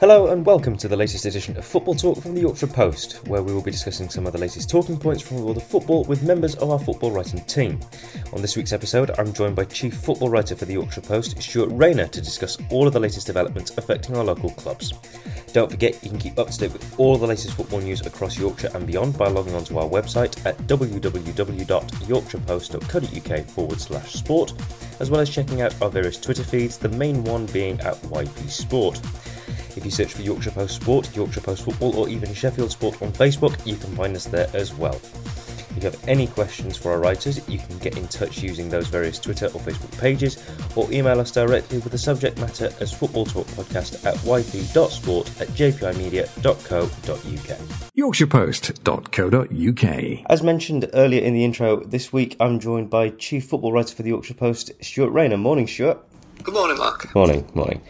Hello and welcome to the latest edition of Football Talk from the Yorkshire Post, where we will be discussing some of the latest talking points from the world of football with members of our football writing team. On this week's episode, I'm joined by Chief Football Writer for the Yorkshire Post, Stuart Rayner, to discuss all of the latest developments affecting our local clubs. Don't forget, you can keep up to date with all the latest football news across Yorkshire and beyond by logging onto our website at www.yorkshirepost.co.uk forward slash sport, as well as checking out our various Twitter feeds, the main one being at YP Sport. If you search for Yorkshire Post Sport, Yorkshire Post Football, or even Sheffield Sport on Facebook, you can find us there as well. If you have any questions for our writers, you can get in touch using those various Twitter or Facebook pages, or email us directly with the subject matter as Football Talk Podcast at yp.sport at jpimedia.co.uk. YorkshirePost.co.uk. As mentioned earlier in the intro, this week I'm joined by Chief Football Writer for the Yorkshire Post, Stuart Rayner. Morning, Stuart. Good morning, Mark. Morning, morning.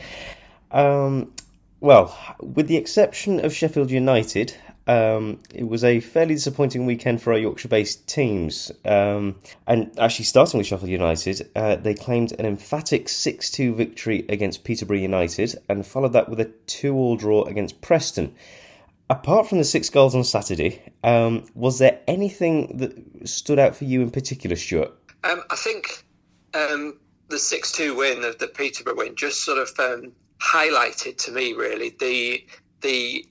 Um, well, with the exception of Sheffield United, um, it was a fairly disappointing weekend for our Yorkshire based teams. Um, and actually, starting with Sheffield United, uh, they claimed an emphatic 6 2 victory against Peterborough United and followed that with a 2 all draw against Preston. Apart from the six goals on Saturday, um, was there anything that stood out for you in particular, Stuart? Um, I think um, the 6 2 win, the, the Peterborough win, just sort of um, highlighted to me really the the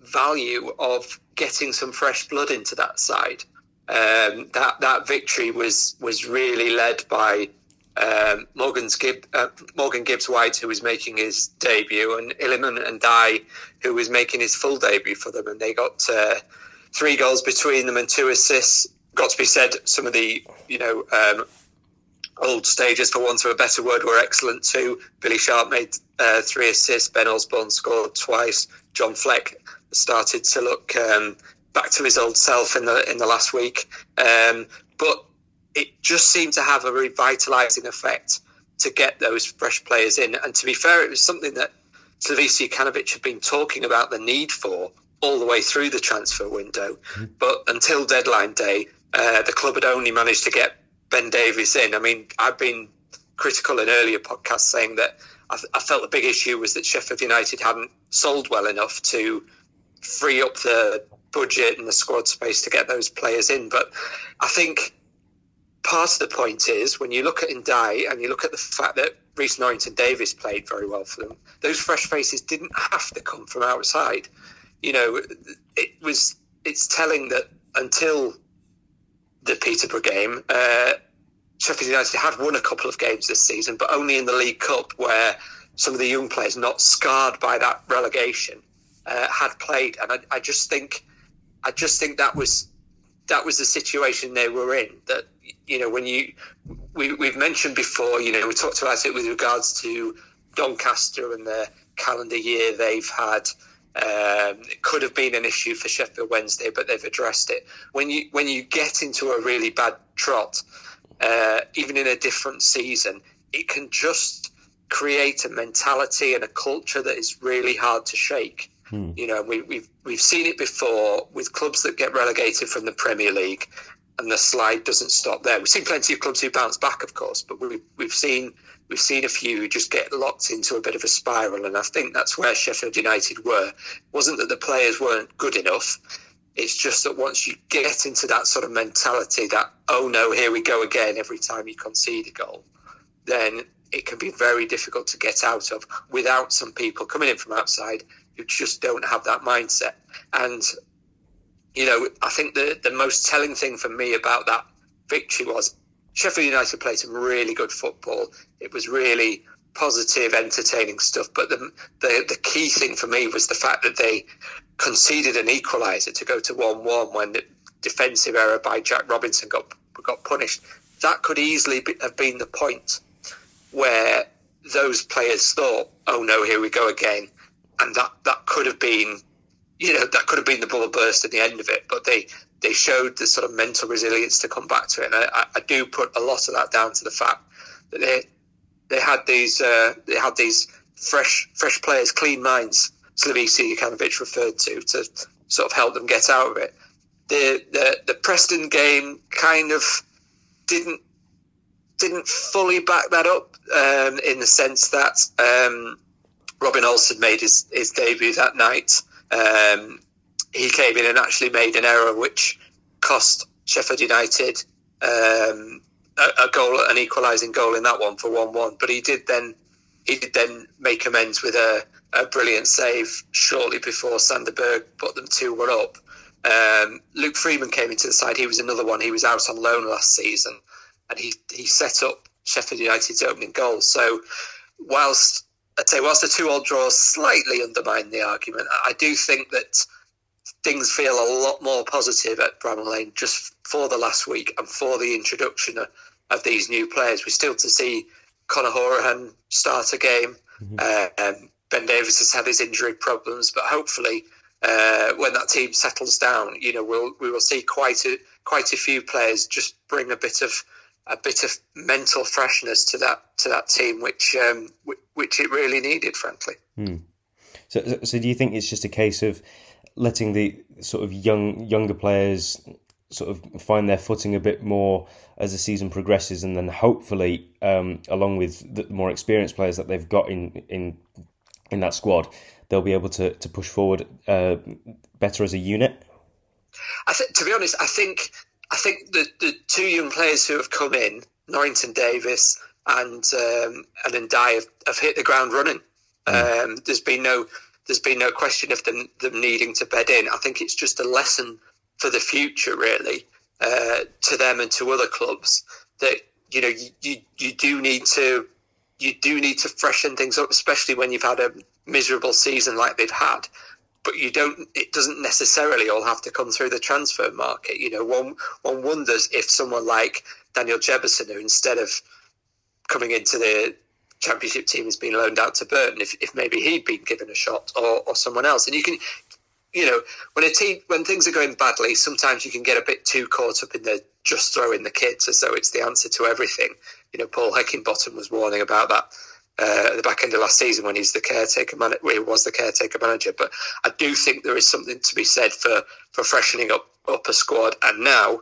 value of getting some fresh blood into that side. Um, that that victory was was really led by um, uh, Morgan Gibbs White, who was making his debut, and Iliman Ndiaye, who was making his full debut for them, and they got uh, three goals between them and two assists. Got to be said, some of the you know um, old stages, for want of a better word, were excellent too. Billy Sharp made uh, three assists. Ben Osborne scored twice. John Fleck started to look um, back to his old self in the in the last week. Um, but it just seemed to have a revitalising effect to get those fresh players in. And to be fair, it was something that Slavisa Jokanovic had been talking about the need for all the way through the transfer window. Mm-hmm. But until deadline day, uh, the club had only managed to get Ben Davies in. I mean, I've been critical in earlier podcasts saying that I, I, felt the big issue was that Sheffield United hadn't sold well enough to free up the budget and the squad space to get those players in. But I think part of the point is when you look at Ndiaye and you look at the fact that Rhys Norrington Davies played very well for them, those fresh faces didn't have to come from outside. You know, it was it's telling that until the Peterborough game, uh, Sheffield United had won a couple of games this season, but only in the League Cup, where some of the young players, not scarred by that relegation, uh, had played. And I, I, just think, I just think that was that was the situation they were in. That you know, when you we, we've mentioned before, you know, we talked about it with regards to Doncaster and the calendar year they've had. Um, it could have been an issue for Sheffield Wednesday, but they've addressed it. When you when you get into a really bad trot, uh, even in a different season, it can just create a mentality and a culture that is really hard to shake. Hmm. You know, we, we've we've seen it before with clubs that get relegated from the Premier League, and the slide doesn't stop there. We've seen plenty of clubs who bounce back, of course, but we've we've seen we've seen a few who just get locked into a bit of a spiral, and I think that's where Sheffield United were. It wasn't that the players weren't good enough. It's just that once you get into that sort of mentality that, oh no, here we go again every time you concede a goal, then it can be very difficult to get out of without some people coming in from outside who just don't have that mindset. And, you know, I think the, the most telling thing for me about that victory was Sheffield United played some really good football. It was really positive, entertaining stuff. But the, the, the key thing for me was the fact that they conceded an equaliser to go to one-one when the defensive error by Jack Robinson got got punished. That could easily be, have been the point where those players thought, "Oh no, here we go again," and that that could have been, you know, that could have been the bubble burst at the end of it. But they they showed the sort of mental resilience to come back to it. And I, I do put a lot of that down to the fact that they they had these uh, they had these fresh fresh players, clean minds. Slavisa Jokanovic referred to to sort of help them get out of it. The the, the Preston game kind of didn't didn't fully back that up um, in the sense that um, Robin Olsen made his, his debut that night. Um, he came in and actually made an error which cost Sheffield United um, a, a, goal, an equalising goal in that one for one-one. But he did then he did then make amends with a, a brilliant save shortly before Sander Berge put them two one up. Um, Luke Freeman came into the side. He was another one. He was out on loan last season, and he he set up Sheffield United's opening goal. So, whilst I'd say whilst the two old draws slightly undermine the argument, I do think that things feel a lot more positive at Bramall Lane just for the last week and for the introduction of, of these new players. We're still to see Conor Hourihane start a game. Mm-hmm. Uh, um, ben Davies has had his injury problems, but hopefully, uh, when that team settles down, you know, we'll we will see quite a quite a few players just bring a bit of a bit of mental freshness to that to that team, which um, which it really needed, frankly. Mm. So, so do you think it's just a case of letting the sort of young younger players sort of find their footing a bit more as the season progresses, and then hopefully, um, along with the more experienced players that they've got in in in that squad, they'll be able to to push forward uh, better as a unit. I think, to be honest, I think I think the the two young players who have come in, Norrington Davies and um, and Ndiaye, have, have hit the ground running. Mm. Um, there's been no there's been no question of them, them needing to bed in. I think it's just a lesson for the future, really, uh, to them and to other clubs that you know you, you, you do need to you do need to freshen things up, especially when you've had a miserable season like they've had. But you don't. It doesn't necessarily all have to come through the transfer market. You know, one one wonders if someone like Daniel Jebbison, who instead of coming into the championship team has been loaned out to Burton, if, if maybe he'd been given a shot or, or someone else. And you can, you know, when a team when things are going badly, sometimes you can get a bit too caught up in the just throwing the kids as though it's the answer to everything. You know, Paul Heckingbottom was warning about that uh, at the back end of last season when he's the caretaker man, he was the caretaker manager. But I do think there is something to be said for for freshening up up a squad. And now,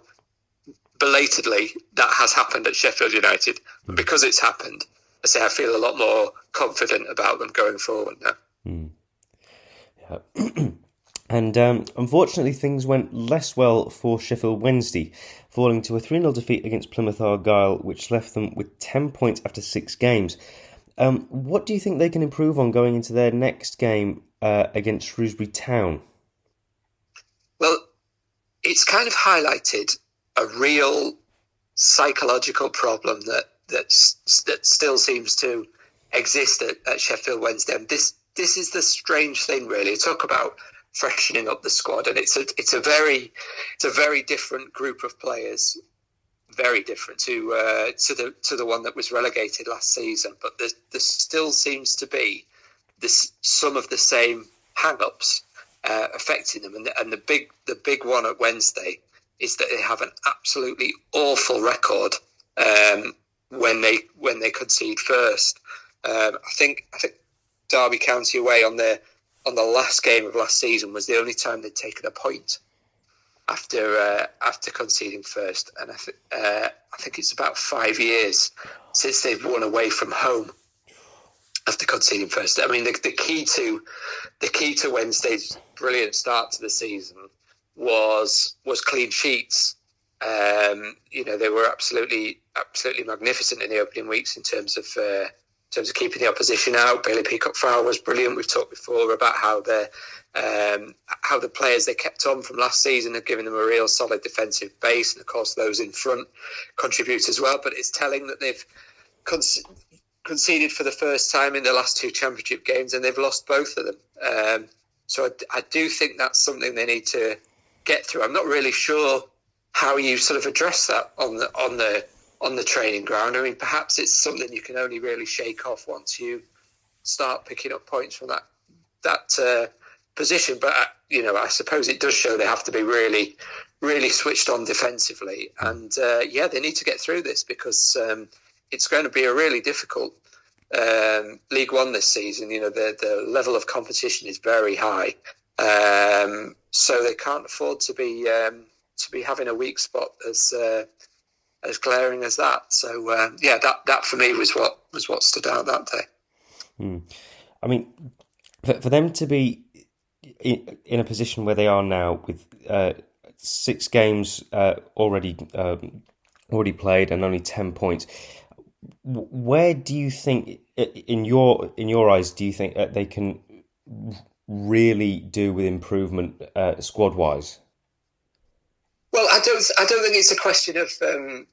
belatedly, that has happened at Sheffield United. And because it's happened, I say I feel a lot more confident about them going forward now. Mm. Yeah. and um, unfortunately, things went less well for Sheffield Wednesday, falling to a 3 0 defeat against Plymouth Argyle, which left them with 10 points after six games. Um, what do you think they can improve on going into their next game uh, against Shrewsbury Town? Well, it's kind of highlighted a real psychological problem that that's, that still seems to exist at, at Sheffield Wednesday. And this this is the strange thing, really. Talk about freshening up the squad, and it's a it's a very it's a very different group of players, very different to uh, to the to the one that was relegated last season. But there, there still seems to be this some of the same hang-ups uh, affecting them, and the, and the big the big one at Wednesday is that they have an absolutely awful record um, when they when they concede first. Um, I think I think Derby County away on the on the last game of last season was the only time they'd taken a point after uh, after conceding first, and I, th- uh, I think it's about five years since they've won away from home after conceding first. I mean, the, the key to the key to Wednesday's brilliant start to the season was was clean sheets. Um, you know, they were absolutely, absolutely magnificent in the opening weeks in terms of uh, in terms of keeping the opposition out. Bailey Peacock-Farrell was brilliant. We've talked before about how the um, how the players they kept on from last season have given them a real solid defensive base, and of course those in front contribute as well. But it's telling that they've con- conceded for the first time in the last two championship games, and they've lost both of them. Um, so I, I do think that's something they need to get through. I'm not really sure how you sort of address that on the on the on the training ground. I mean, perhaps it's something you can only really shake off once you start picking up points from that that uh, position. But uh, you know, I suppose it does show they have to be really, really switched on defensively. And uh, yeah, they need to get through this because um, it's going to be a really difficult um, League One this season. You know, the the level of competition is very high, um, so they can't afford to be um, to be having a weak spot as uh, as glaring as that. So uh, yeah, that that for me was what was what stood out that day. Hmm. I mean, for, for them to be in, a position where they are now with uh, six games uh, already um, already played and only ten points, where do you think, in your in your eyes, do you think that they can really do with improvement uh, squad wise? Well, I don't. I don't think it's a question of um,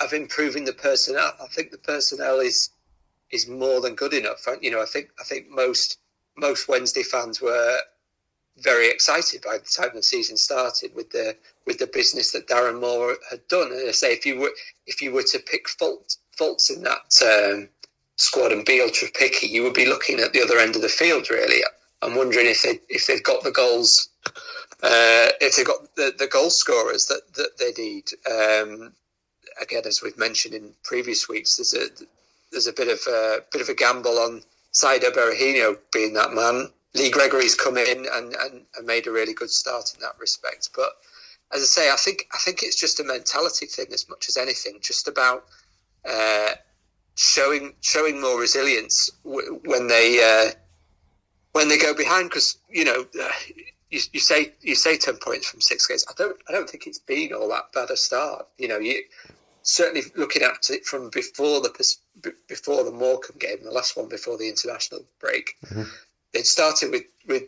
of improving the personnel. I think the personnel is is more than good enough. You know, I think I think most most Wednesday fans were very excited by the time the season started with the with the business that Darren Moore had done. And I say, if you were if you were to pick fault, faults in that um, squad and be ultra picky, you would be looking at the other end of the field. Really, I'm wondering if they if they've got the goals, uh, if they've got the, the goal scorers that that they need. Um, again, as we've mentioned in previous weeks, there's a there's a bit of a bit of a gamble on Saido Berahino being that man. Lee Gregory's come in and, and, and, made a really good start in that respect. But as I say, I think I think it's just a mentality thing as much as anything, just about uh, showing showing more resilience w- when they uh, when they go behind. Because you know, you, you, say you say ten points from six games. I don't I don't think it's been all that bad a start. You know, you certainly looking at it from before the before the Morecambe game, the last one before the international break. Mm-hmm. It started with with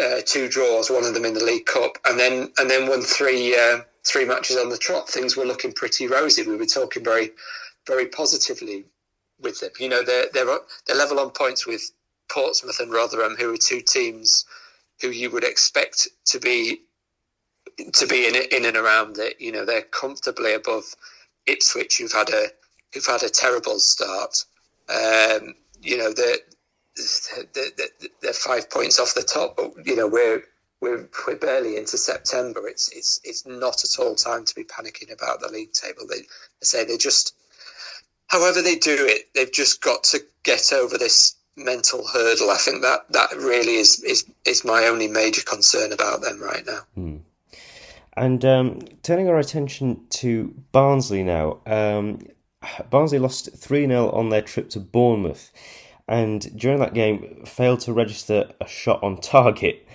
uh, two draws, one of them in the League Cup, and then and then won three uh, three matches on the trot. Things were looking pretty rosy. We were talking very very positively with them. You know, they're they're they're level on points with Portsmouth and Rotherham, who are two teams who you would expect to be to be in in and around it. You know, they're comfortably above Ipswich, who've had a who've had a terrible start. Um, you know, they're, they're, five points off the top, but you know we're we're we're barely into September. It's it's it's not at all time to be panicking about the league table. They, they say they just, however they do it, they've just got to get over this mental hurdle. I think that that really is is is my only major concern about them right now. Hmm. And um, turning our attention to Barnsley now, um, Barnsley lost 3 0 on their trip to Bournemouth, and during that game failed to register a shot on target.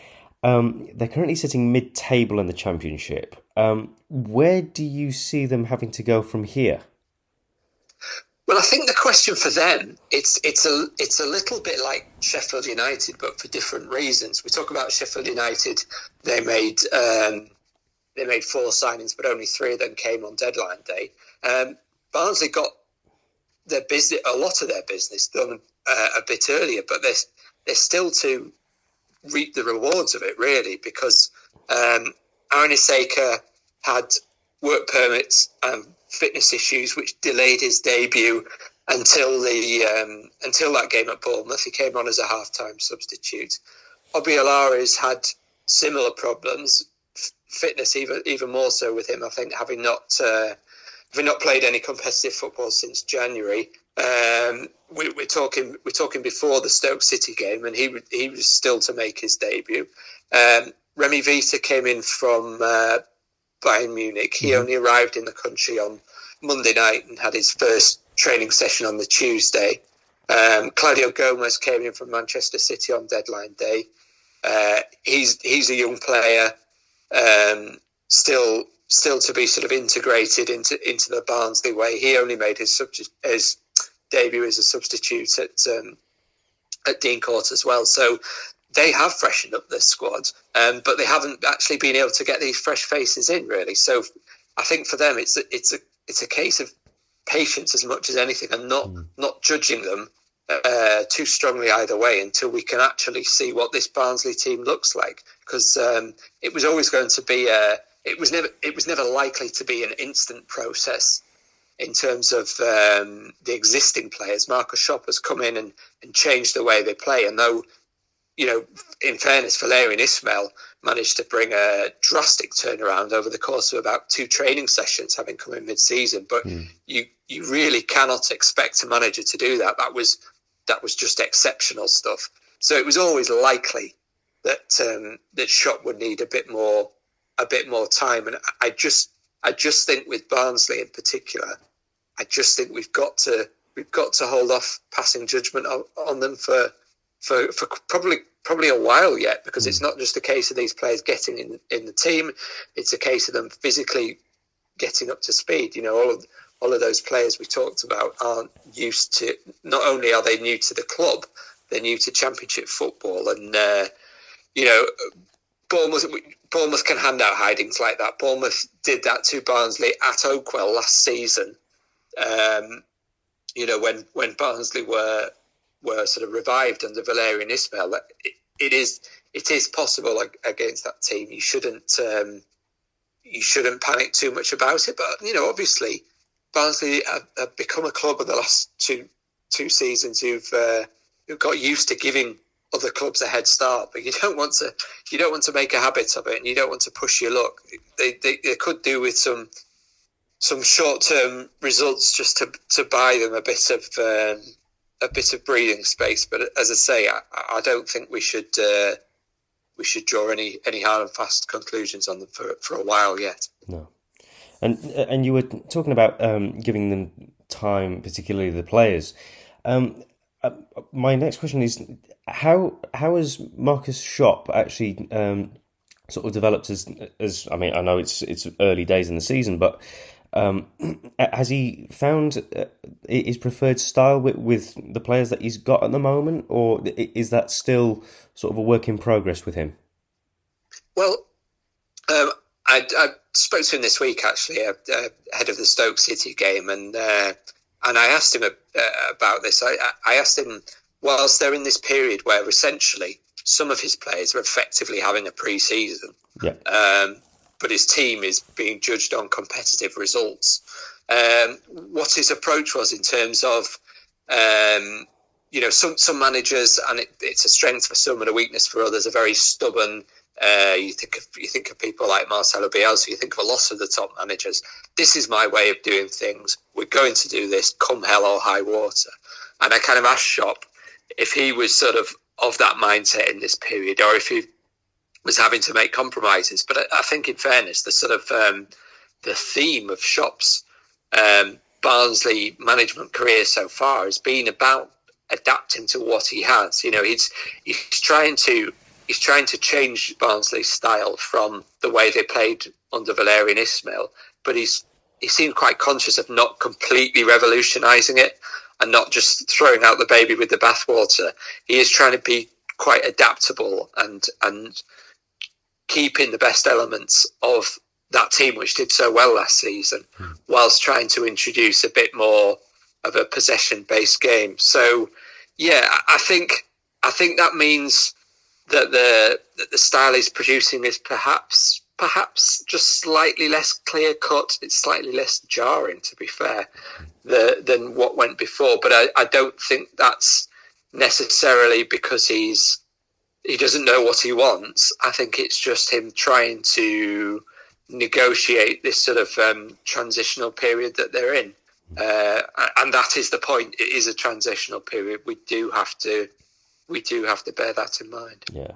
Um, they're currently sitting mid table in the Championship. Um, where do you see them having to go from here? Well, I think the question for them it's it's a it's a little bit like Sheffield United, but for different reasons. We talk about Sheffield United; they made um, they made four signings, but only three of them came on deadline day. Um, Barnsley got their business, a lot of their business done uh, a bit earlier, but they're they're still to reap the rewards of it really because um, Aaron Iseka had work permits and fitness issues which delayed his debut until the um, until that game at Bournemouth. He came on as a half time substitute. Obiola's had similar problems fitness even even more so with him. I think having not uh, having not played any competitive football since January. Um, we, are talking we're talking before the Stoke City game, and he he was still to make his debut. Um, Remi Vita came in from uh, Bayern Munich. He mm-hmm. only arrived in the country on Monday night and had his first training session on the Tuesday. Um, Claudio Gomes came in from Manchester City on deadline day. Uh, he's he's a young player um, still still to be sort of integrated into into the Barnsley way. He only made his his debut as a substitute at um, at Dean Court as well. So they have freshened up their squad, um, but they haven't actually been able to get these fresh faces in really. So I think for them, it's a, it's a it's a case of patience as much as anything, and not mm. not judging them uh, too strongly either way until we can actually see what this Barnsley team looks like. Because um, it was always going to be a, it was never it was never likely to be an instant process in terms of um, the existing players. Markus Schopp has come in and, and changed the way they play, and though you know, in fairness, Valérien Ismaël managed to bring a drastic turnaround over the course of about two training sessions, having come in mid-season. But mm. you you really cannot expect a manager to do that. That was that was just exceptional stuff. So it was always likely that um, that Schopp would need a bit more a bit more time. And I just I just think with Barnsley in particular, I just think we've got to we've got to hold off passing judgment on, on them for for, for probably probably a while yet because it's not just a case of these players getting in in the team; it's a case of them physically getting up to speed. You know, all of all of those players we talked about aren't used to. Not only are they new to the club, they're new to Championship football, and uh, you know, Bournemouth. Bournemouth can hand out hidings like that. Bournemouth did that to Barnsley at Oakwell last season. Um, you know, when when Barnsley were were sort of revived under Valérien Ismaël, it, it is it is possible against that team. You shouldn't um, you shouldn't panic too much about it. But you know, obviously, Barnsley have, have become a club in the last two two seasons who've uh, who've got used to giving other clubs a head start. But you don't want to you don't want to make a habit of it, and you don't want to push your luck. They they, they could do with some some short term results just to to buy them a bit of um, a bit of breathing space. But as I say, I, I don't think we should uh, we should draw any any hard and fast conclusions on them for for a while yet. No, and and you were talking about um, giving them time, particularly the players. Um, uh, my next question is how how has Markus Schopp actually um, sort of developed as as I mean I know it's it's early days in the season, but um, has he found uh, his preferred style with, with the players that he's got at the moment, or is that still sort of a work in progress with him? Well, um, I, I, spoke to him this week actually, uh, uh, ahead of the Stoke City game, and uh, and I asked him uh, about this. I, I asked him whilst they're in this period where essentially some of his players are effectively having a pre-season. Yeah. Um, but his team is being judged on competitive results. Um, what his approach was in terms of, um, you know, some some managers, and it, it's a strength for some and a weakness for others, are very stubborn. Uh, you think of you think of people like Marcelo Bielsa. You think of a lot of the top managers. This is my way of doing things. We're going to do this, come hell or high water. And I kind of asked Schopp if he was sort of of that mindset in this period, or if he was having to make compromises. But I, I think, in fairness, the sort of um, the theme of Schopp's um, Barnsley management career so far has been about adapting to what he has. You know, he's he's trying to he's trying to change Barnsley's style from the way they played under Valérien Ismaël, but he's he seemed quite conscious of not completely revolutionising it and not just throwing out the baby with the bathwater. He is trying to be quite adaptable and and keeping the best elements of that team, which did so well last season, mm. whilst trying to introduce a bit more of a possession-based game. So, yeah, I think I think that means that the that the style he's producing is perhaps perhaps just slightly less clear cut. It's slightly less jarring, to be fair, the, than what went before. But I, I don't think that's necessarily because he's he doesn't know what he wants. I think it's just him trying to negotiate this sort of um, transitional period that they're in. Uh, and that is the point. It is a transitional period. We do have to, we do have to bear that in mind. Yeah,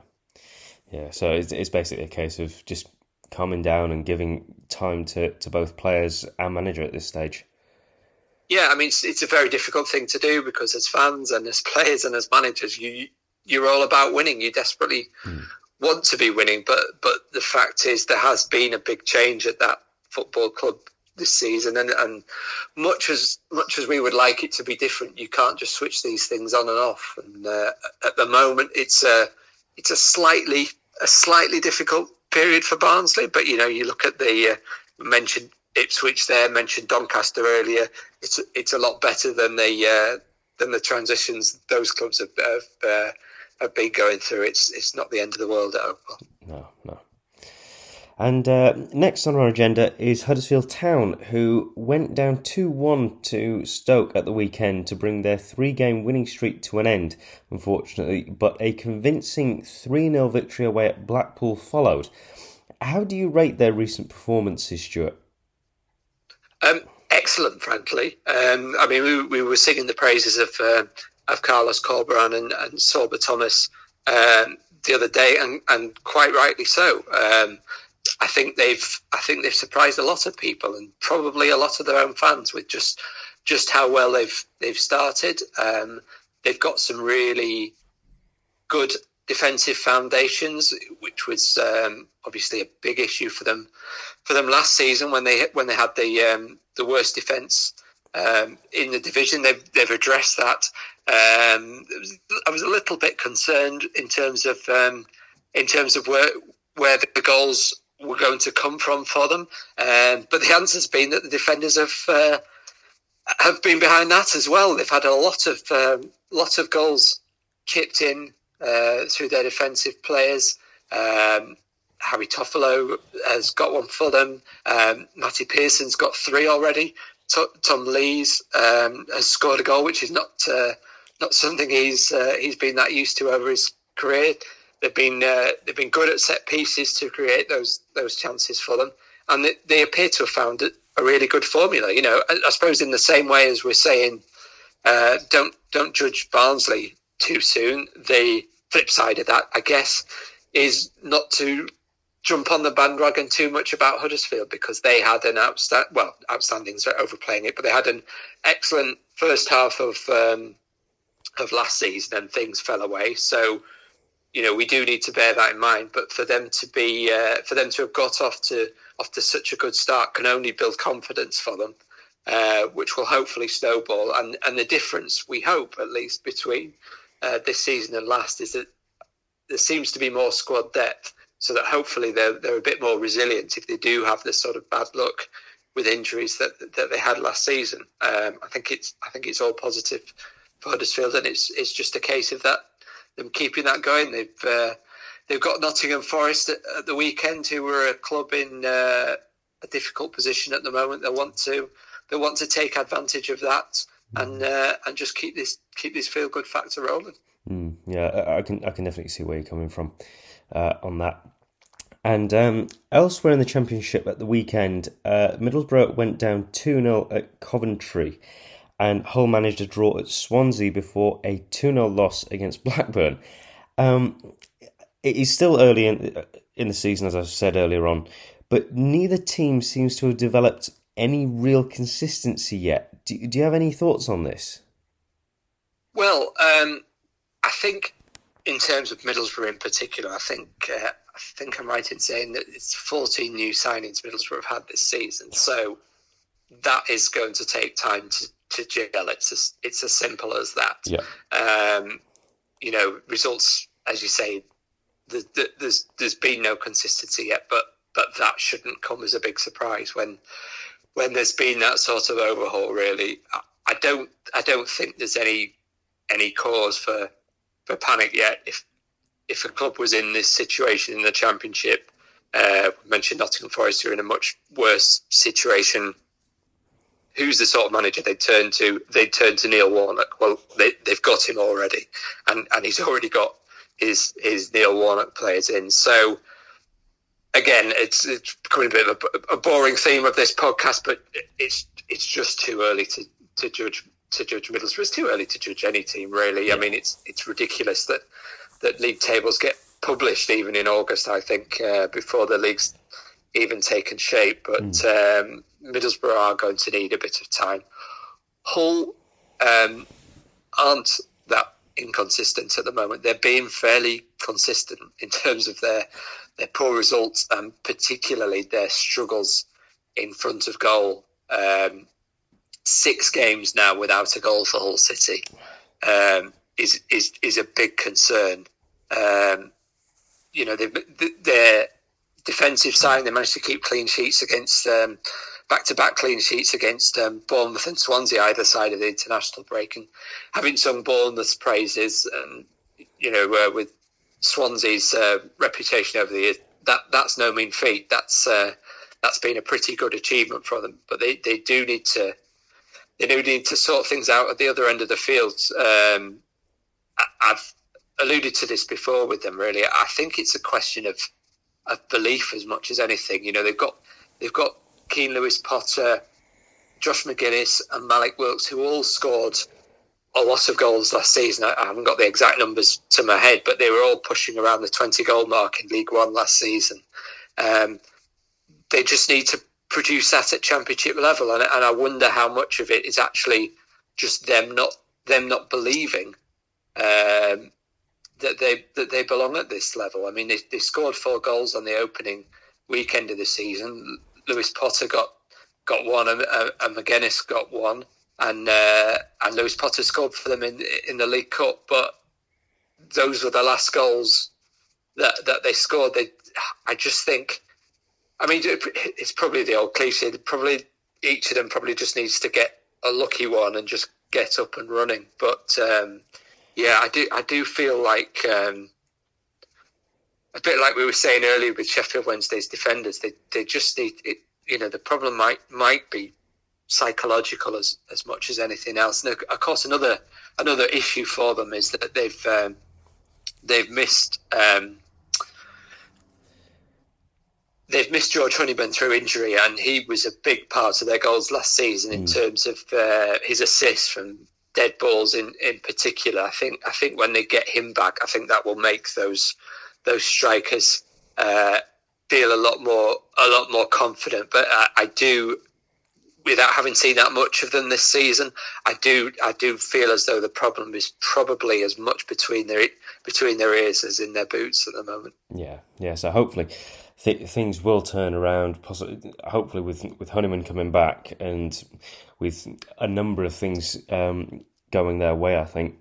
yeah. So it's, it's basically a case of just calming down and giving time to, to both players and manager at this stage. Yeah, I mean it's, it's a very difficult thing to do because as fans and as players and as managers, you you're all about winning. You desperately mm. want to be winning, but but the fact is there has been a big change at that football club this season, and and much as much as we would like it to be different, you can't just switch these things on and off. And uh, at the moment, it's a it's a slightly a slightly difficult period for Barnsley. But you know, you look at the uh, mentioned Ipswich there, mentioned Doncaster earlier. It's it's a lot better than the uh, than the transitions those clubs have, have uh, have been going through. It's it's not the end of the world at Oakwell. No, no. And uh, next on our agenda is Huddersfield Town, who went down 2 1 to Stoke at the weekend to bring their three game winning streak to an end, unfortunately, but a convincing 3 0 victory away at Blackpool followed. How do you rate their recent performances, Stuart? Um, excellent, frankly. Um, I mean, we, we, were singing the praises of uh, of Carlos Corberán and, and Sorba Thomas um, the other day, and, and quite rightly so. I think they've I think they've surprised a lot of people and probably a lot of their own fans with just just how well they've they've started. Um, they've got some really good defensive foundations, which was um, obviously a big issue for them for them last season when they when they had the um, the worst defence um, in the division. They've they've addressed that. Um, I was a little bit concerned in terms of um, in terms of where where the goals were going to come from for them, um, but the answer's been that the defenders have. Uh, have been behind that as well. They've had a lot of um, lot of goals chipped in uh, through their defensive players. Um, Harry Toffolo has got one for them. Um, Matty Pearson's got three already. Tom Lees um, has scored a goal, which is not uh, not something he's uh, he's been that used to over his career. They've been uh, they've been good at set pieces to create those those chances for them, and they, they appear to have found a, really good formula. You know, I, I, suppose in the same way as we're saying, uh, don't don't judge Barnsley too soon. The flip side of that, I guess, is not to jump on the bandwagon too much about Huddersfield because they had an outstanding, well, outstanding's overplaying it, but they had an excellent first half of um, of last season and things fell away. So, you know, we do need to bear that in mind. But for them to be, uh, for them to have got off to off to such a good start can only build confidence for them, uh, which will hopefully snowball. And and the difference we hope at least between uh, this season and last is that there seems to be more squad depth so that hopefully they're they're a bit more resilient if they do have this sort of bad luck with injuries that that they had last season. Um, I think it's I think it's all positive for Huddersfield, and it's it's just a case of that them keeping that going. They've uh, they've got Nottingham Forest at, at, the weekend, who were a club in uh, a difficult position at the moment. They want to they want to take advantage of that and uh, and just keep this keep this feel good factor rolling. Mm, yeah, I can I can definitely see where you're coming from uh, on that. And um, elsewhere in the Championship at the weekend, uh, Middlesbrough went down 2 0 at Coventry, and Hull managed a draw at Swansea before a 2 0 loss against Blackburn. Um, it is still early in, in the season, as I said earlier on, but neither team seems to have developed any real consistency yet. Do, do you have any thoughts on this? Well, um, I think in terms of Middlesbrough in particular, I think uh, I think I'm right in saying that it's 14 new signings Middlesbrough have had this season. So that is going to take time to, to gel. It's as, it's as simple as that. Yeah. Um, you know, results, as you say, the, the, there's there's been no consistency yet, but but that shouldn't come as a big surprise when when there's been that sort of overhaul. Really, I, I don't I don't think there's any any cause for for panic yet. If if a club was in this situation in the Championship, uh, we mentioned Nottingham Forest are in a much worse situation. Who's the sort of manager they turn to? They turn to Neil Warnock. Well, they, have got him already, and and he's already got his his Neil Warnock players in. So again, it's it's becoming a bit of a, a boring theme of this podcast, but it's it's just too early to to judge to judge Middlesbrough. It's too early to judge any team, really. I mean, it's it's ridiculous that that league tables get published even in August. I think uh, before the league's even taken shape, but mm. um, Middlesbrough are going to need a bit of time. Hull um, aren't that inconsistent at the moment. They're being fairly consistent in terms of their their poor results and particularly their struggles in front of goal. Um, six games now without a goal for Hull City um, is is is a big concern. Um, you know, their defensive side, they managed to keep clean sheets against back to back clean sheets against um, Bournemouth and Swansea either side of the international break, and having sung Bournemouth's praises, and you know, uh, with Swansea's uh, reputation over the years, that that's no mean feat. That's uh, that's been a pretty good achievement for them, but they, they do need to they do need to sort things out at the other end of the field. Um, I, I've alluded to this before with them. Really, I think it's a question of of belief as much as anything. You know, they've got they've got Keane Lewis Potter, Josh Magennis, and Malik Wilks, who all scored a lot of goals last season. I, I haven't got the exact numbers to my head, but they were all pushing around the 20 goal mark in League One last season. Um, they just need to produce that at Championship level, and, and I wonder how much of it is actually just them not them not believing um, that they that they belong at this level. I mean, they, they scored four goals on the opening weekend of the season. Lewis Potter got got one, and, uh, and Magennis got one, and uh, and Lewis Potter scored for them in in the League Cup. But those were the last goals that that they scored. They, I just think, I mean, it's probably the old cliche. Probably each of them probably just needs to get a lucky one and just get up and running. But um, yeah, I do I do feel like. Um, a bit like we were saying earlier with Sheffield Wednesday's defenders, they they just need it, you know the problem might might be psychological as as much as anything else. And of course, another another issue for them is that they've um, they've missed um, they've missed George Honeyman through injury, and he was a big part of their goals last season mm. in terms of uh, his assists from dead balls in, in particular. I think I think when they get him back, I think that will make those those strikers uh, feel a lot more a lot more confident. But I, I, do, without having seen that much of them this season, I do I do feel as though the problem is probably as much between their between their ears as in their boots at the moment. Yeah, yeah. So hopefully. Th- things will turn around. Possibly, hopefully, with with Honeyman coming back and with a number of things um, going their way, I think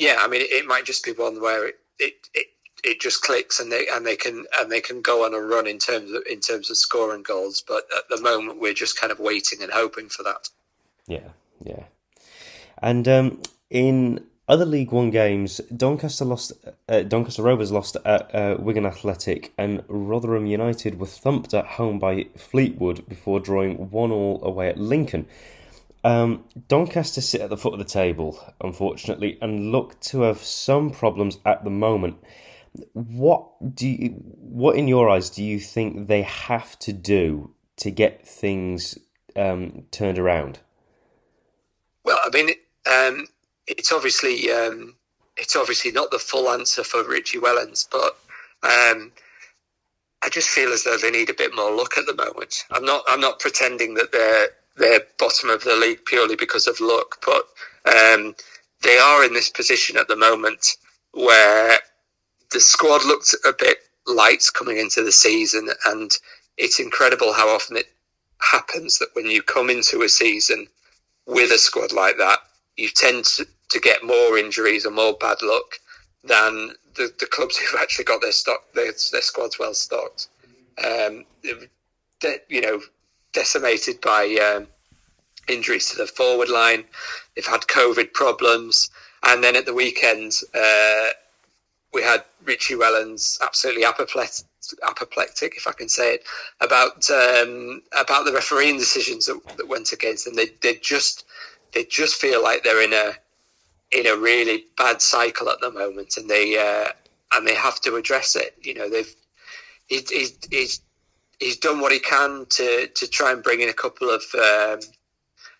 yeah, I mean, it, it might just be one where it, it, it it just clicks and they and they can and they can go on a run in terms of in terms of scoring goals. But at the moment, we're just kind of waiting and hoping for that. Yeah, yeah. And um, in other League One games, Doncaster lost. Uh, Doncaster Rovers lost at uh, Wigan Athletic, and Rotherham United were thumped at home by Fleetwood before drawing one all away at Lincoln. Um, Doncaster sit at the foot of the table, unfortunately, and look to have some problems at the moment. What do you, what in your eyes do you think they have to do to get things um, turned around? Well, I mean, um, it's obviously um, it's obviously not the full answer for Richie Wellens, but um, I just feel as though they need a bit more luck at the moment. I'm not I'm not pretending that they're they're bottom of the league purely because of luck, but um, they are in this position at the moment where the squad looked a bit light coming into the season, and it's incredible how often it happens that when you come into a season with a squad like that, you tend to, to get more injuries or more bad luck than the, the clubs who've actually got their stock their, their squads well stocked. Um, you know, decimated by um, injuries to the forward line. They've had COVID problems, and then at the weekend uh, we had Richie Wellens absolutely apoplectic, apoplectic, if I can say it, about um, about the refereeing decisions that, that went against them. They they just they just feel like they're in a in a really bad cycle at the moment, and they uh, and they have to address it. You know, they've he's, he's done what he can to to try and bring in a couple of um,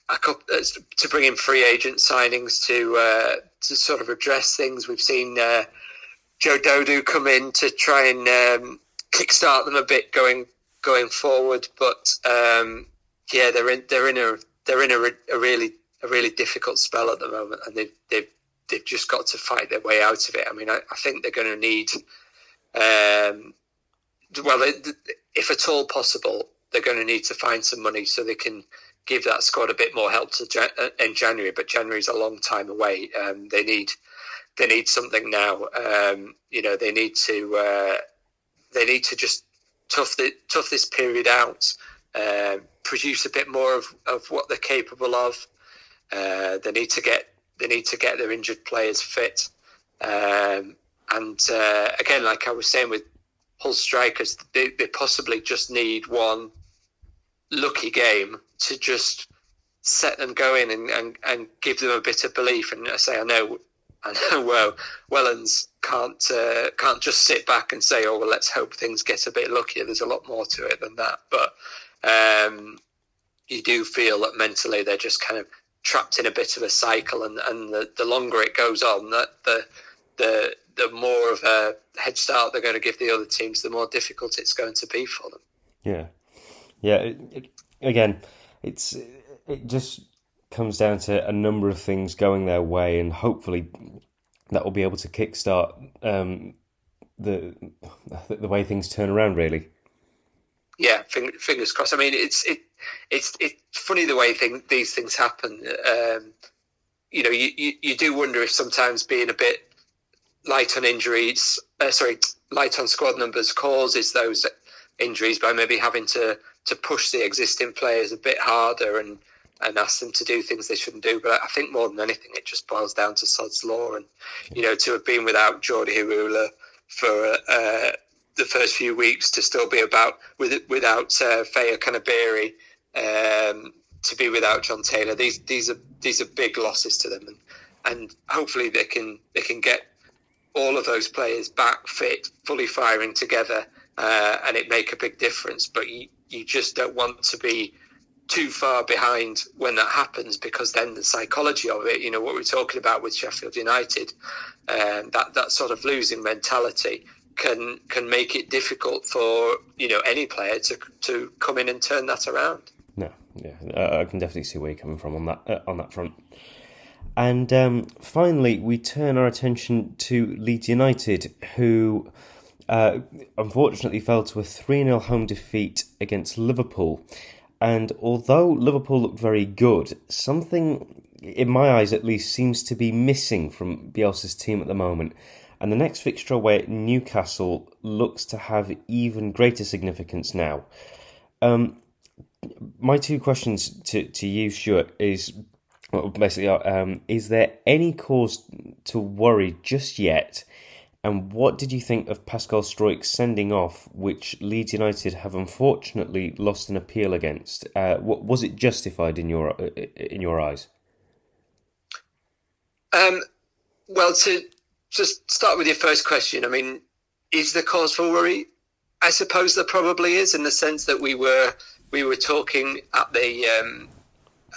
a couple uh, to bring in free agent signings to uh, to sort of address things. We've seen uh, Joe Dodoo come in to try and um, kickstart them a bit going going forward, but um, yeah, they're in they're in a they're in a, a, really a really difficult spell at the moment, and they've they've they've just got to fight their way out of it. I mean, I, I think they're going to need. Um, well, if at all possible, they're going to need to find some money so they can give that squad a bit more help to uh, in January. But January is a long time away. Um, they need they need something now. Um, you know, they need to uh, they need to just tough the, tough this period out, uh, produce a bit more of, of what they're capable of. Uh, they need to get they need to get their injured players fit. Um, and uh, again, like I was saying with Hull strikers, they, they possibly just need one lucky game to just set them going and, and, and give them a bit of belief. And I say, I know, I know, well, Wellens can't uh, can't just sit back and say, oh well, let's hope things get a bit luckier. There's a lot more to it than that. But um, you do feel that mentally they're just kind of trapped in a bit of a cycle, and, and the, the longer it goes on, that the the the more of a head start they're going to give the other teams, the more difficult it's going to be for them. Yeah, yeah. It, it, again, it's it just comes down to a number of things going their way, and hopefully that will be able to kickstart um, the the way things turn around. Really. Yeah, fingers crossed. I mean, it's it it's it's funny the way thing, these things happen. Um, you know, you, you, you do wonder if sometimes being a bit light on injuries, uh, sorry, light on squad numbers causes those injuries by maybe having to to push the existing players a bit harder and and ask them to do things they shouldn't do. But I think more than anything, it just boils down to sod's law. And you know, to have been without Jordy Hiwula for uh, the first few weeks, to still be about with without uh, Fejiri Okenabirhie, um, to be without John Taylor. These these are these are big losses to them, and and hopefully they can they can get all of those players back fit, fully firing together, uh, and it make a big difference. But you you just don't want to be too far behind when that happens because then the psychology of it, you know, what we're talking about with Sheffield United, um, that that sort of losing mentality can can make it difficult for you know any player to to come in and turn that around. No, yeah, I can definitely see where you're coming from on that uh, on that front. And um, finally, we turn our attention to Leeds United, who uh, unfortunately fell to a 3 0 home defeat against Liverpool. And although Liverpool looked very good, something, in my eyes at least, seems to be missing from Bielsa's team at the moment. And the next fixture away at Newcastle looks to have even greater significance now. Um, my two questions to, to you, Stuart, is basically, um, is there any cause to worry just yet and what did you think of Pascal Struijk sending off, which Leeds United have unfortunately lost an appeal against? Uh, was it justified in your uh, in your eyes? Um, well, to just start with your first question, I mean, is there cause for worry? I suppose there probably is, in the sense that we were we were talking at the um,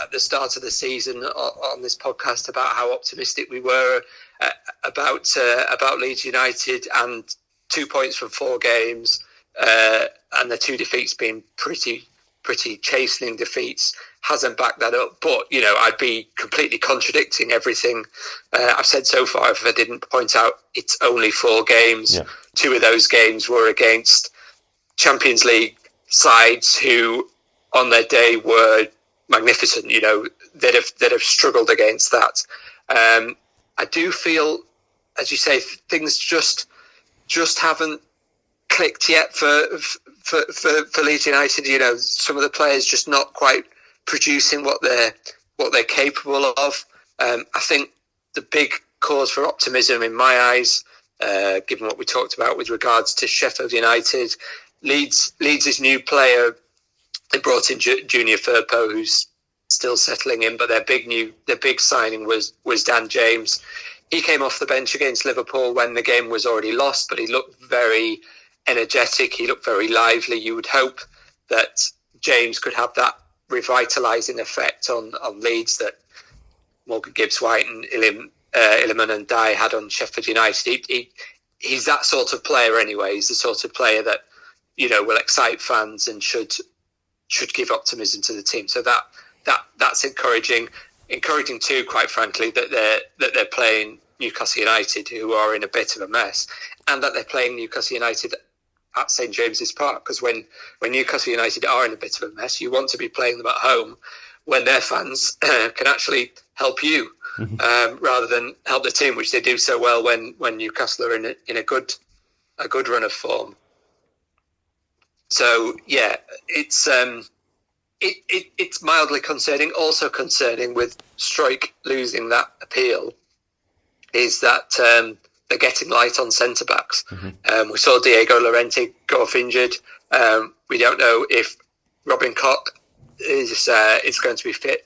at the start of the season on, this podcast about how optimistic we were uh, about uh, about Leeds United and two points from four games, uh, and the two defeats being pretty pretty chastening defeats hasn't backed that up. But you know, I'd be completely contradicting everything uh, I've said so far if I didn't point out it's only four games. Yeah. Two of those games were against Champions League sides who, on their day, were magnificent. You know, that have that have struggled against that. Um, I do feel, as you say, things just just haven't clicked yet for for for, for Leeds United. You know, some of the players just not quite producing what they're what they're capable of. Um, I think the big cause for optimism in my eyes, uh, given what we talked about with regards to Sheffield United, Leeds Leeds' new player. They brought in J- Junior Firpo, who's still settling in. But their big new, their big signing was was Dan James. He came off the bench against Liverpool when the game was already lost, but he looked very energetic. He looked very lively. You would hope that James could have that revitalising effect on on Leeds that Morgan Gibbs White and Ilim, uh, Iliman Ndiaye had on Sheffield United. He, he, he's that sort of player anyway. He's the sort of player that you know will excite fans and should should give optimism to the team. So that that that's encouraging. Encouraging too, quite frankly, that they're that they're playing Newcastle United, who are in a bit of a mess, and that they're playing Newcastle United at St James's Park. Because when when Newcastle United are in a bit of a mess, you want to be playing them at home when their fans can actually help you mm-hmm. um, rather than help the team, which they do so well when when Newcastle are in a, in a good a good run of form. So yeah, it's um, it, it, it's mildly concerning. Also concerning with Struijk losing that appeal is that um, they're getting light on centre backs. Mm-hmm. Um, we saw Diego Llorente go off injured. Um, we don't know if Robin Koch is uh, is going to be fit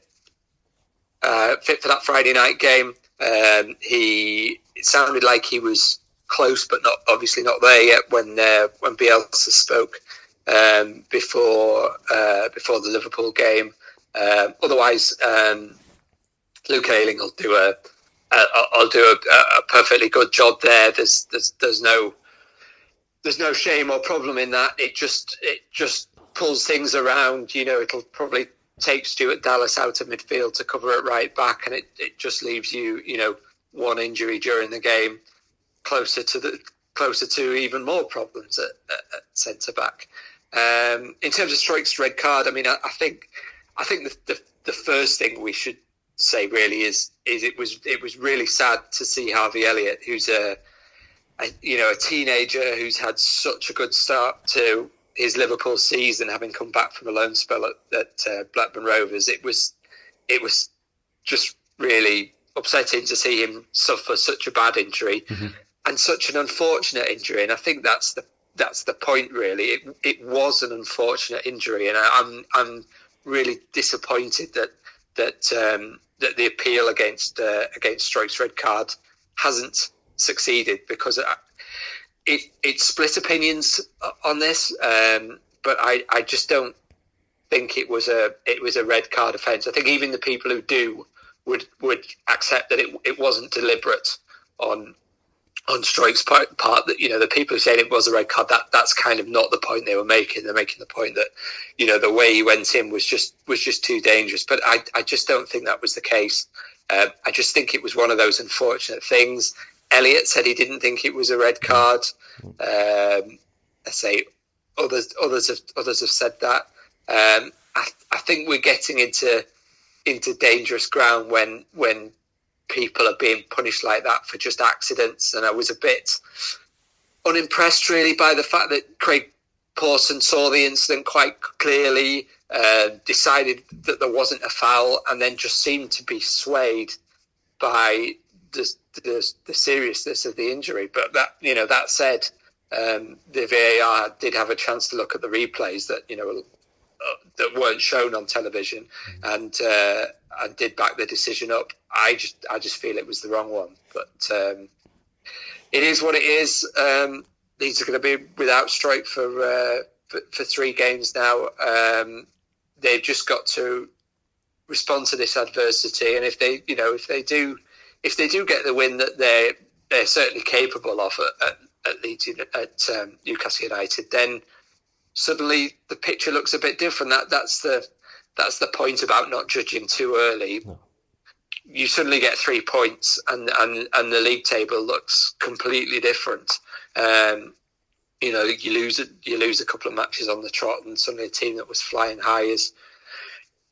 uh, fit for that Friday night game. Um, he it sounded like he was close, but not obviously not there yet when uh, when Bielsa spoke um, before uh, before the Liverpool game. Um, otherwise, um, Luke Ayling will do a I'll do a, a, perfectly good job there. There's there's there's no there's no shame or problem in that. It just it just pulls things around. You know, it'll probably take Stuart Dallas out of midfield to cover it right back, and it, it just leaves you you know one injury during the game closer to the closer to even more problems at, at, at centre back. Um, in terms of Struijk's, red card, I mean, I, I think I think the, the, the first thing we should say really is is it was it was really sad to see Harvey Elliott, who's a, a you know a teenager who's had such a good start to his Liverpool season, having come back from a loan spell at, at uh, Blackburn Rovers. It was it was just really upsetting to see him suffer such a bad injury mm-hmm. and such an unfortunate injury. And I think that's the that's the point really. It it was an unfortunate injury, and I, I'm I'm really disappointed that that um, that the appeal against uh, against Struijk's red card hasn't succeeded because it it split opinions on this. Um, but I, I just don't think it was a it was a red card offence. I think even the people who do would would accept that it it wasn't deliberate on on Struijk's part, part that you know the people who said it was a red card that that's kind of not the point they were making. They're making the point that you know the way he went in was just was just too dangerous. But I I just don't think that was the case. Uh, I just think it was one of those unfortunate things. Elliott said he didn't think it was a red card. Um, I say others others have others have said that. Um, I, I think we're getting into into dangerous ground when when people are being punished like that for just accidents. And I was a bit unimpressed really by the fact that Craig Pawson saw the incident quite clearly, uh, decided that there wasn't a foul, and then just seemed to be swayed by the, the, the seriousness of the injury. But that you know that said, um, the VAR did have a chance to look at the replays that you know that weren't shown on television, mm. and uh, and did back the decision up. I just I just feel it was the wrong one, but um, it is what it is. Um, these are going to be without Struijk for, uh, for, for three games now. Um, they've just got to respond to this adversity, and if they you know if they do if they do get the win that they they're certainly capable of at, at, at Leeds at um, Newcastle United, then suddenly the picture looks a bit different. That that's the that's the point about not judging too early. No. You suddenly get three points, and and and the league table looks completely different. Um, you know, you lose you lose a couple of matches on the trot, and suddenly a team that was flying high is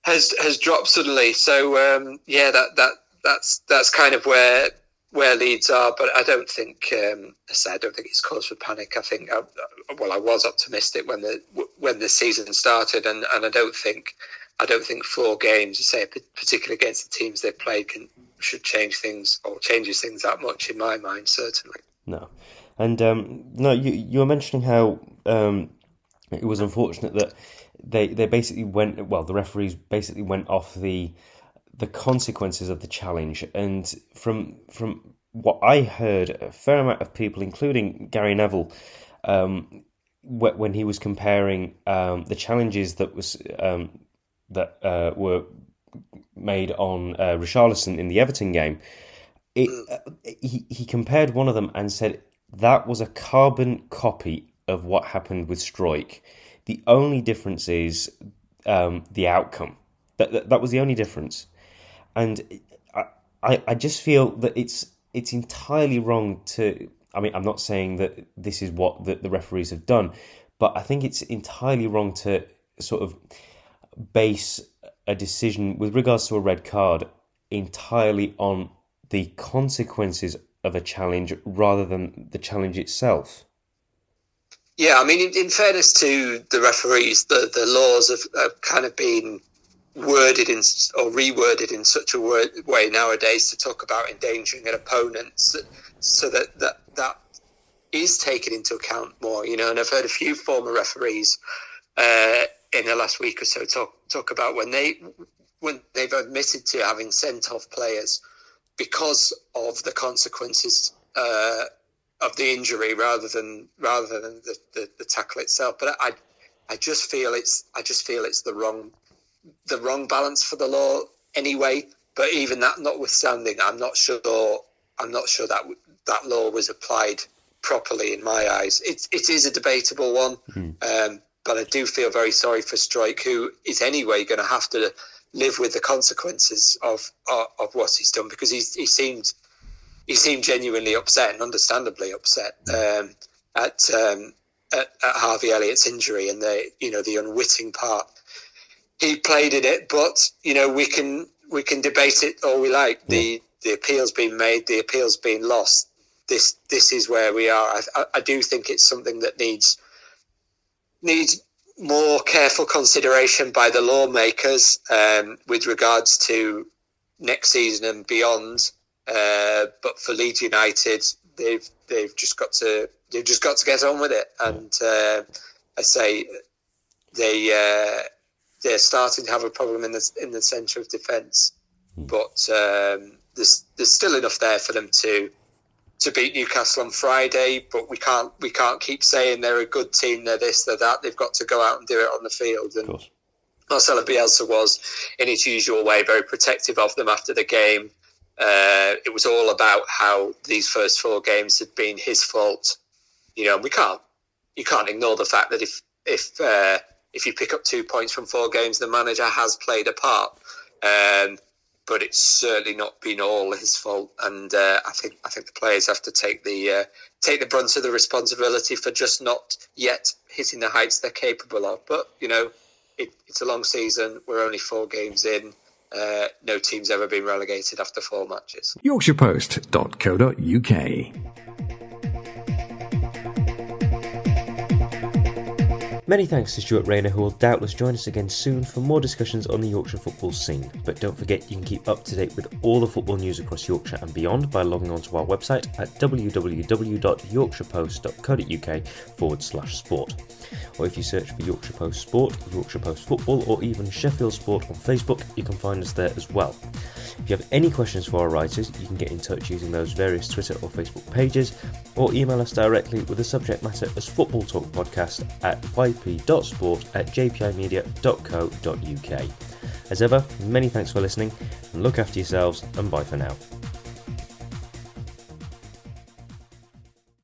has has dropped suddenly. So um, yeah, that that that's that's kind of where where Leeds are, but I don't think, um, I said, I don't think it's cause for panic. I think, I, uh, well, I was optimistic when the when the season started, and, and I don't think, I don't think four games, say, particularly against the teams they've played, can should change things or changes things that much in my mind, certainly. No, and um, no, you you were mentioning how um, it was unfortunate that they they basically went well, the referees basically went off the the consequences of the challenge. And from from what I heard, a fair amount of people, including Gary Neville, um, when he was comparing um, the challenges that was um, that uh, were made on uh, Richarlison in the Everton game, it, uh, he he compared one of them and said that was a carbon copy of what happened with Struijk. The only difference is um, the outcome. That, that, that was the only difference and I, I just feel that it's it's entirely wrong to. I mean, I'm not saying that this is what the, the referees have done, but I think it's entirely wrong to sort of base a decision with regards to a red card entirely on the consequences of a challenge rather than the challenge itself. Yeah, I mean, in, in fairness to the referees, the, the laws have, have kind of been worded in or reworded in such a word, way nowadays to talk about endangering an opponent so, so that, that that is taken into account more you know. And i've heard a few former referees uh, in the last week or so talk talk about when they when they've admitted to having sent off players because of the consequences uh, of the injury rather than rather than the, the, the tackle itself. But I I just feel it's I just feel it's the wrong the wrong balance for the law anyway. But even that notwithstanding, I'm not sure. I'm not sure that that law was applied properly in my eyes. It it is a debatable one, mm. um, but I do feel very sorry for Struijk, who is anyway going to have to live with the consequences of, of, of what he's done because he's he seemed he seemed genuinely upset and understandably upset um, at, um, at, at Harvey Elliott's injury and the you know the unwitting part he played in it. But you know we can we can debate it all we like. Yeah. The the appeal's been made, the appeal's been lost. This this is where we are. I, I do think it's something that needs needs more careful consideration by the lawmakers um, with regards to next season and beyond. Uh, but for Leeds United, they've they've just got to they've just got to get on with it. And uh, I say they uh, they're starting to have a problem in the in the centre of defence, hmm. but um, there's there's still enough there for them to to beat Newcastle on Friday, but we can't we can't keep saying they're a good team, they're this, they're that. They've got to go out and do it on the field. And Marcelo Bielsa was, in his usual way, very protective of them after the game. Uh, it was all about how these first four games had been his fault. You know, and we can't you can't ignore the fact that if if uh, if you pick up two points from four games, the manager has played a part. Um, but it's certainly not been all his fault. And uh, I think I think the players have to take the uh, take the brunt of the responsibility for just not yet hitting the heights they're capable of. But you know, it, it's a long season. We're only four games in. Uh, no team's ever been relegated after four matches. YorkshirePost.co.uk Many thanks to Stuart Rayner, who will doubtless join us again soon for more discussions on the Yorkshire football scene. But don't forget you can keep up to date with all the football news across Yorkshire and beyond by logging onto our website at www.yorkshirepost.co.uk forward slash sport. Or if you search for Yorkshire Post Sport, Yorkshire Post Football, or even Sheffield Sport on Facebook, you can find us there as well. If you have any questions for our writers, you can get in touch using those various Twitter or Facebook pages, or email us directly with the subject matter as Football Talk Podcast at yp.sport at jpimedia.co.uk. As ever, many thanks for listening, and look after yourselves, and bye for now.